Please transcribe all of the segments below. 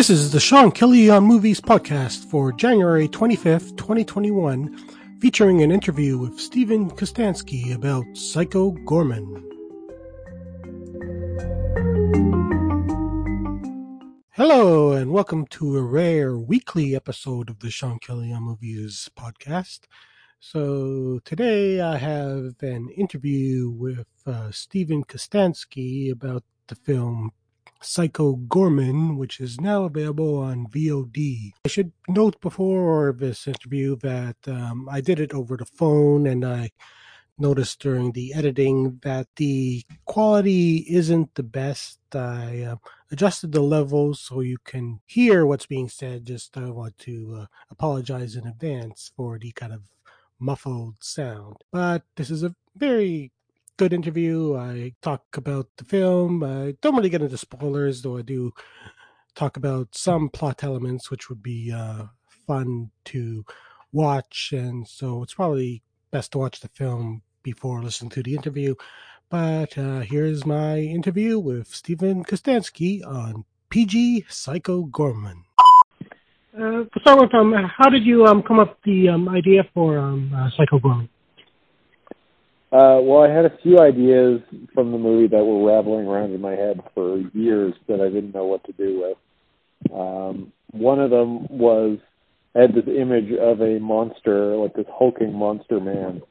This is the Sean Kelly on Movies podcast for January 25th, 2021, featuring an interview with Steven Kostanski about Psycho Goreman. Hello, and welcome to a rare weekly episode of the Sean Kelly on Movies podcast. So today I have an interview with uh, Steven Kostanski about the film Psycho Goreman, which is now available on VOD. I should note before this interview that um, I did it over the phone and I noticed during the editing that the quality isn't the best. I uh, adjusted the levels so you can hear what's being said. Just I want to uh, apologize in advance for the kind of muffled sound. But this is a very good interview. I talk about the film. I don't really get into spoilers, though I do talk about some plot elements which would be uh, fun to watch. And so it's probably best to watch the film before listening to the interview. But uh, here's my interview with Steven Kostanski on PG Psycho Goreman. Uh, to start with, um, how did you um, come up with the um, idea for um, uh, Psycho Goreman? Uh, well, I had a few ideas from the movie that were rattling around in my head for years that I didn't know what to do with. Um, one of them was I had this image of a monster, like this hulking monster man,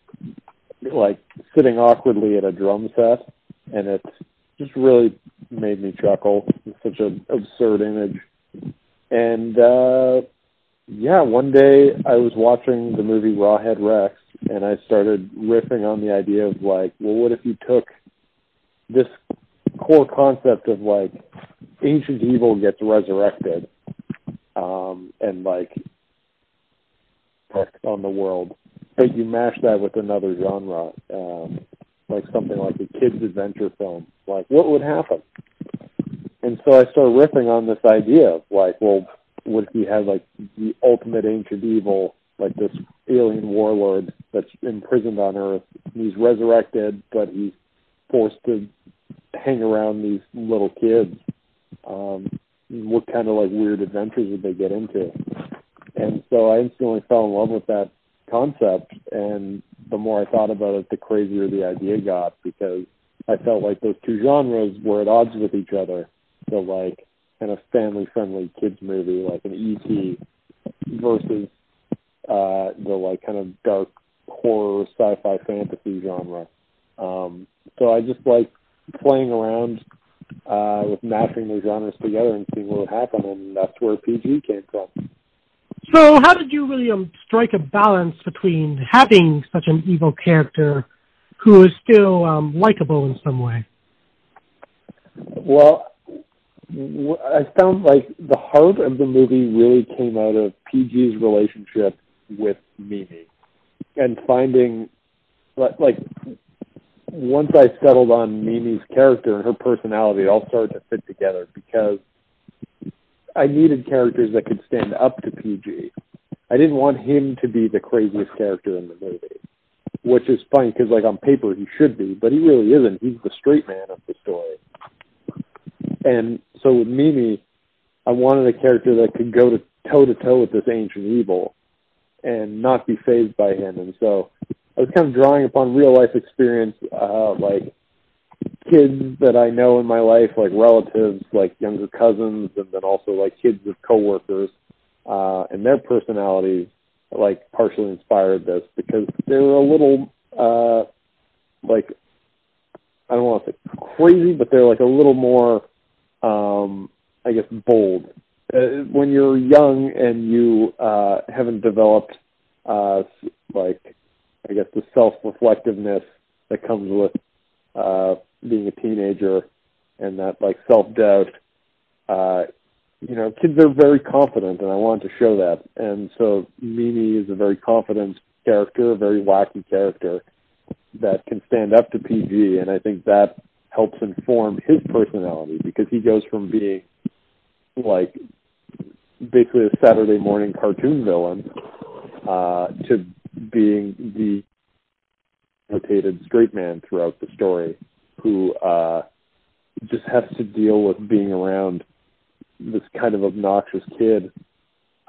like sitting awkwardly at a drum set, and it just really made me chuckle. It's such an absurd image. And uh, yeah, one day I was watching the movie Rawhead Rex, and I started riffing on the idea of like, well, what if you took this core concept of like ancient evil gets resurrected, um, and like on the world, but you mash that with another genre, um, like something like a kid's adventure film. Like, what would happen? And so I started riffing on this idea of like, well, what if you had like the ultimate ancient evil, like this alien warlord that's imprisoned on Earth. He's resurrected, but he's forced to hang around these little kids. Um, what kind of like weird adventures would they get into? And so I instantly fell in love with that concept. And the more I thought about it, the crazier the idea got because I felt like those two genres were at odds with each other. So like kind of family friendly kids movie like an E.T. versus uh, the like kind of dark horror sci-fi fantasy genre. Um, so I just like playing around uh, with mashing the genres together and seeing what would happen, and that's where PG came from. So, how did you really um, strike a balance between having such an evil character who is still um, likable in some way? Well, I found like the heart of the movie really came out of PG's relationship with Mimi and finding like once I settled on Mimi's character and her personality, it all started to fit together because I needed characters that could stand up to PG. I didn't want him to be the craziest character in the movie, which is funny because like on paper he should be, but he really isn't. He's the straight man of the story. And so with Mimi, I wanted a character that could go to toe to toe with this ancient evil and not be phased by him. And so I was kind of drawing upon real life experience, uh, like kids that I know in my life, like relatives, like younger cousins, and then also like kids of coworkers, uh, and their personalities, like partially inspired this because they were a little, uh, like I don't want to say crazy, but they're like a little more, um, I guess, bold uh, when you're young and you uh, haven't developed uh, like I guess the self-reflectiveness that comes with uh, being a teenager and that like self-doubt. Uh, you know, kids are very confident, and I wanted to show that. And so Mimi is a very confident character, a very wacky character that can stand up to PG, and I think that helps inform his personality because he goes from being like basically a Saturday morning cartoon villain uh, to being the rotated straight man throughout the story who uh, just has to deal with being around this kind of obnoxious kid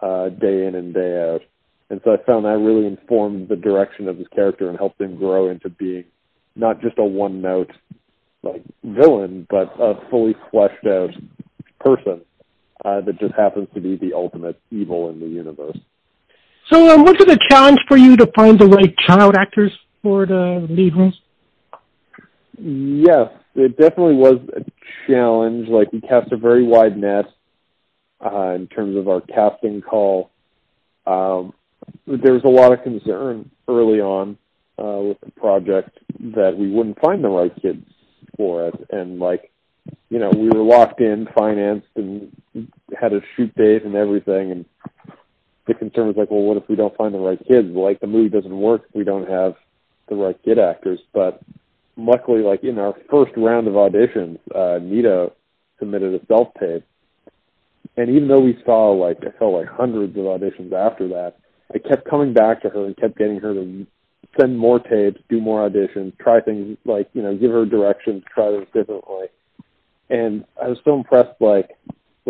uh, day in and day out. And so I found that really informed the direction of his character and helped him grow into being not just a one note like villain, but a fully fleshed out person uh, that just happens to be the ultimate evil in the universe. So, um, was it a challenge for you to find the right child actors for the lead roles? Yes, it definitely was a challenge. Like we cast a very wide net uh, in terms of our casting call. Um, there was a lot of concern early on uh, with the project that we wouldn't find the right kids for it, and like you know we were locked in, financed, and had a shoot date and everything, and the concern was like, well, what if we don't find the right kids? Like the movie doesn't work if we don't have the right kid actors. But luckily, like in our first round of auditions, uh, Nita submitted a self tape, and even though we saw like I felt like hundreds of auditions after that, I kept coming back to her and kept getting her to send more tapes, do more auditions, try things like you know give her directions, try things differently. And I was so impressed, like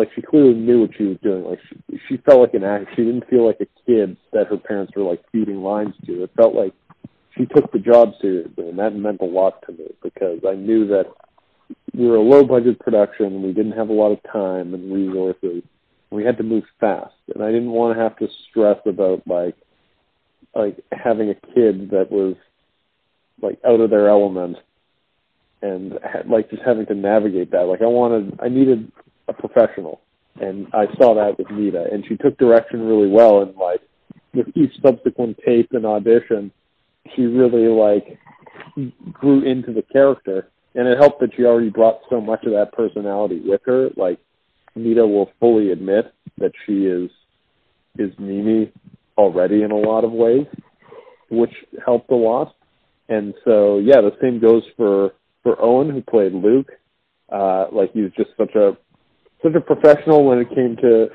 like she clearly knew what she was doing. Like she, she felt like an actor. She didn't feel like a kid that her parents were like feeding lines to. It felt like she took the job seriously, and that meant a lot to me because I knew that we were a low budget production. We didn't have a lot of time and resources. We had to move fast, and I didn't want to have to stress about like like having a kid that was like out of their element and like just having to navigate that. Like I wanted, I needed a professional, and I saw that with Nita, and she took direction really well. And like with each subsequent tape and audition, she really like grew into the character, and it helped that she already brought so much of that personality with her. Like Nita will fully admit that she is is Mimi already in a lot of ways, which helped a lot. And so yeah, the same goes for for Owen who played Luke. Uh, like he was just such a such a professional when it came to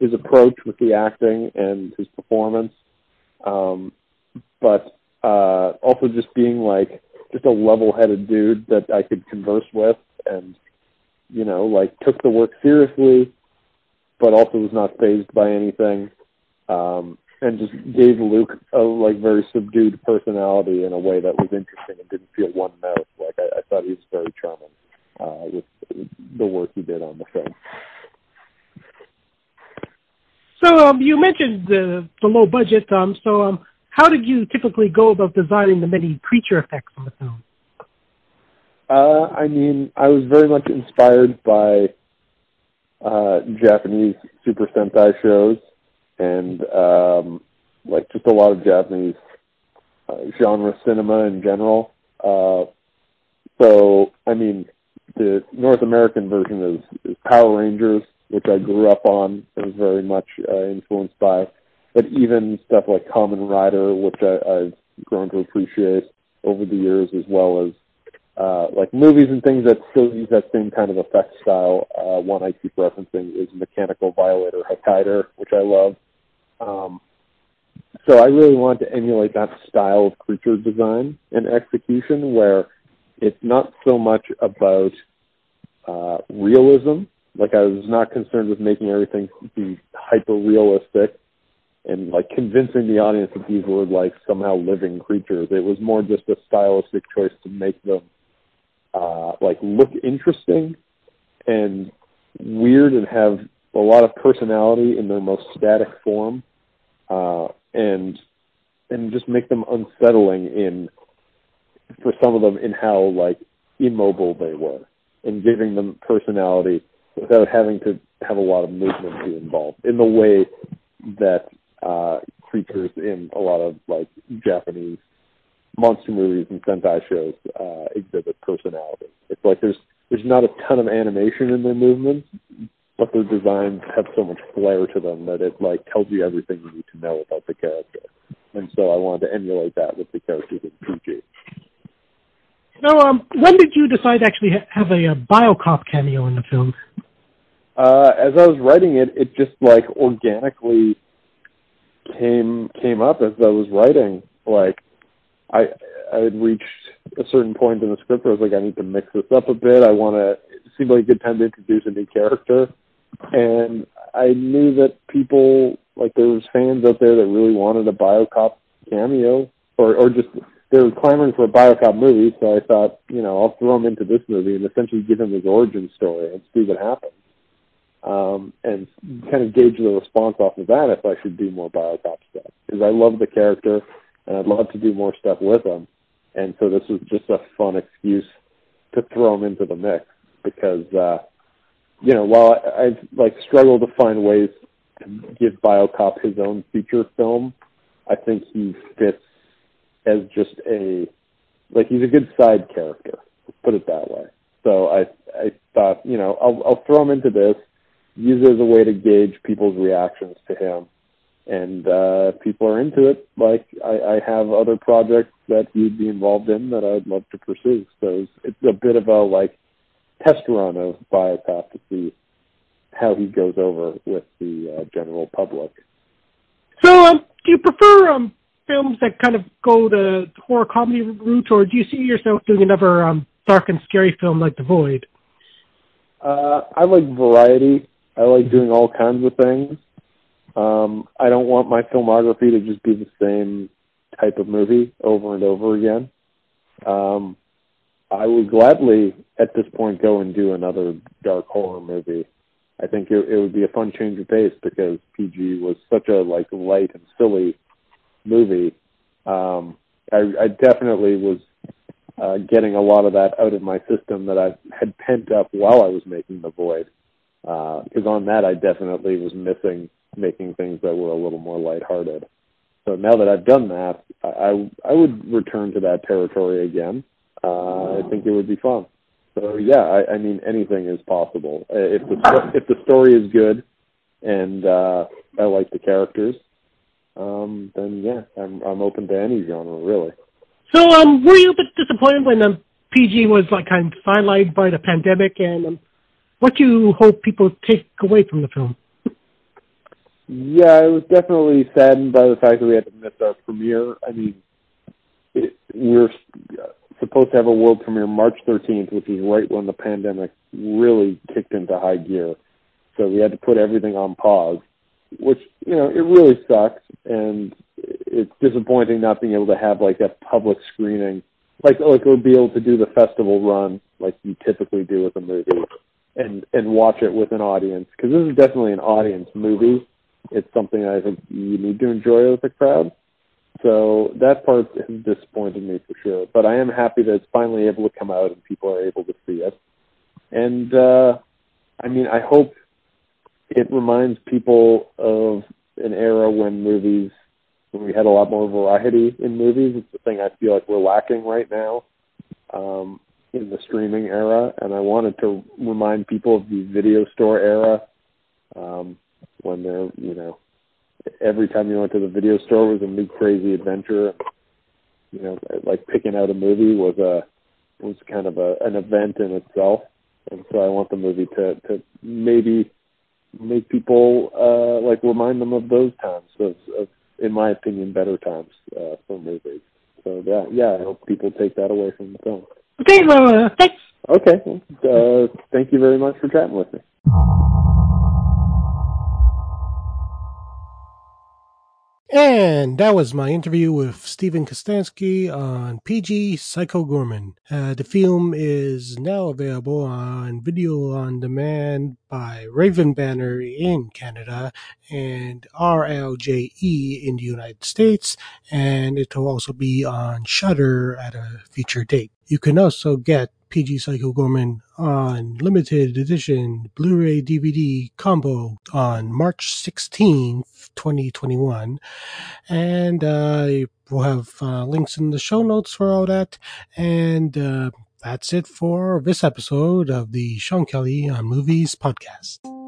his approach with the acting and his performance. Um, but uh, also just being like just a level-headed dude that I could converse with, and you know, like took the work seriously, but also was not phased by anything, um, and just gave Luke a like very subdued personality in a way that was interesting and didn't feel one note. Like I, I thought he was very charming uh, with the work he did on the film. So um, you mentioned the the low budget. Um, so um, how did you typically go about designing the many creature effects on the film? Uh, I mean, I was very much inspired by uh, Japanese Super Sentai shows and um, like just a lot of Japanese uh, genre cinema in general. Uh, so, I mean, the North American version is, is Power Rangers, which I grew up on and was very much uh, influenced by. But even stuff like Kamen Rider, which I, I've grown to appreciate over the years, as well as uh, like movies and things that still use that same kind of effect style. Uh, one I keep referencing is Mechanical Violator Hakaider, which I love. Um, so I really want to emulate that style of creature design and execution where it's not so much about uh, realism. Like I was not concerned with making everything be hyper realistic and like convincing the audience that these were like somehow living creatures. It was more just a stylistic choice to make them uh, like look interesting and weird and have a lot of personality in their most static form, uh, and and just make them unsettling in for some of them in how like immobile they were and giving them personality without having to have a lot of movement be involved in the way that uh, creatures in a lot of like Japanese monster movies and Sentai shows uh, exhibit personality. It's like there's there's not a ton of animation in their movements, but their designs have so much flair to them that it like tells you everything you need to know about the character. And so I wanted to emulate that with the characters in PG. So, um, when did you decide to actually have a, a Biocop cameo in the film? Uh, as I was writing it, it just like organically came came up as I was writing. Like I I had reached a certain point in the script where I was like, I need to mix this up a bit. I want to. It seemed like a good time to introduce a new character, and I knew that people like there was fans out there that really wanted a Biocop cameo, or or just they were clamoring for a Biocop movie. So I thought, you know, I'll throw him into this movie and essentially give him his origin story and see what happens, um, and kind of gauge the response off of that if I should do more Biocop stuff because I love the character and I'd love to do more stuff with him. And so this was just a fun excuse to throw him into the mix because, uh, you know, while I, I've like struggled to find ways to give Biocop his own feature film, I think he fits as just a like he's a good side character. Put it that way. So I I thought you know I'll I'll throw him into this, use it as a way to gauge people's reactions to him, and uh, people are into it. Like I, I have other projects that he'd be involved in that I'd love to pursue. So it's, it's a bit of a like test run of Biocop to see how he goes over with the uh, general public. So, um, do you prefer um, films that kind of go the horror comedy route, or do you see yourself doing another um, dark and scary film like The Void? Uh, I like variety. I like doing all kinds of things. Um, I don't want my filmography to just be the same type of movie over and over again. Um, I would gladly, at this point, go and do another dark horror movie. I think it, it would be a fun change of pace because PG was such a like light and silly movie. Um, I, I definitely was uh, getting a lot of that out of my system that I had pent up while I was making The Void. Because uh, on that, I definitely was missing making things that were a little more lighthearted. So now that I've done that, I I I would return to that territory again. Uh, I think it would be fun. So yeah, I, I mean anything is possible uh, if the if the story is good and uh, I like the characters. Um, then yeah, I'm I'm open to any genre really. So um, were you a bit disappointed when um, PG was like kind of sidelined by the pandemic, and um, what do you hope people take away from the film? Yeah, I was definitely saddened by the fact that we had to miss our premiere. I mean, it, we are supposed to have a world premiere March 13th, which is right when the pandemic really kicked into high gear. So we had to put everything on pause, which, you know, it really sucks. And it's disappointing not being able to have like a public screening, like, like we'll be able to do the festival run like you typically do with a movie and, and watch it with an audience. Cause this is definitely an audience movie. It's something I think you need to enjoy with a crowd so that part has disappointed me for sure. But I am happy that it's finally able to come out and people are able to see it. And uh, I mean, I hope it reminds people of an era when movies, when we had a lot more variety in movies. It's the thing I feel like we're lacking right now um, in the streaming era. And I wanted to remind people of the video store era um, when they're, you know, every time you went to the video store was a new crazy adventure. You know, like picking out a movie was a was kind of a an event in itself. And so I want the movie to to maybe make people uh like remind them of those times of, of in my opinion better times uh for movies. So yeah, yeah, I hope people take that away from the film. Okay, well, uh, thanks. Okay, uh, thank you very much for chatting with me. And that was my interview with Steven Kostanski on PG Psycho Goreman. Uh, the film is now available on video on demand by Raven Banner in Canada and RLJE in the United States, and it will also be on Shudder at a future date. You can also get PG Psycho Goreman on limited edition Blu-ray DVD combo on March 16th, 2021. And uh, we'll have uh, links in the show notes for all that. And uh, that's it for this episode of the Sean Kelly on Movies podcast.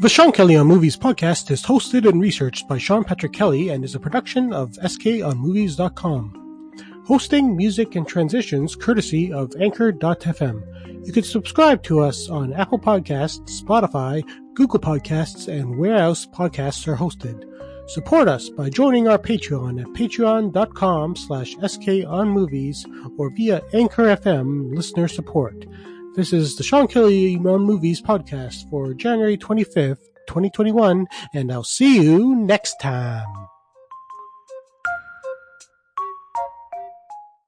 The Sean Kelly on Movies podcast is hosted and researched by Sean Patrick Kelly and is a production of SKOnMovies.com. Hosting, music, and transitions courtesy of Anchor.fm. You can subscribe to us on Apple Podcasts, Spotify, Google Podcasts, and where else podcasts are hosted. Support us by joining our Patreon at patreon.com slash skonmovies or via Anchor FM listener support. This is the Sean Kelly on Movies podcast for January 25th, 2021, and I'll see you next time.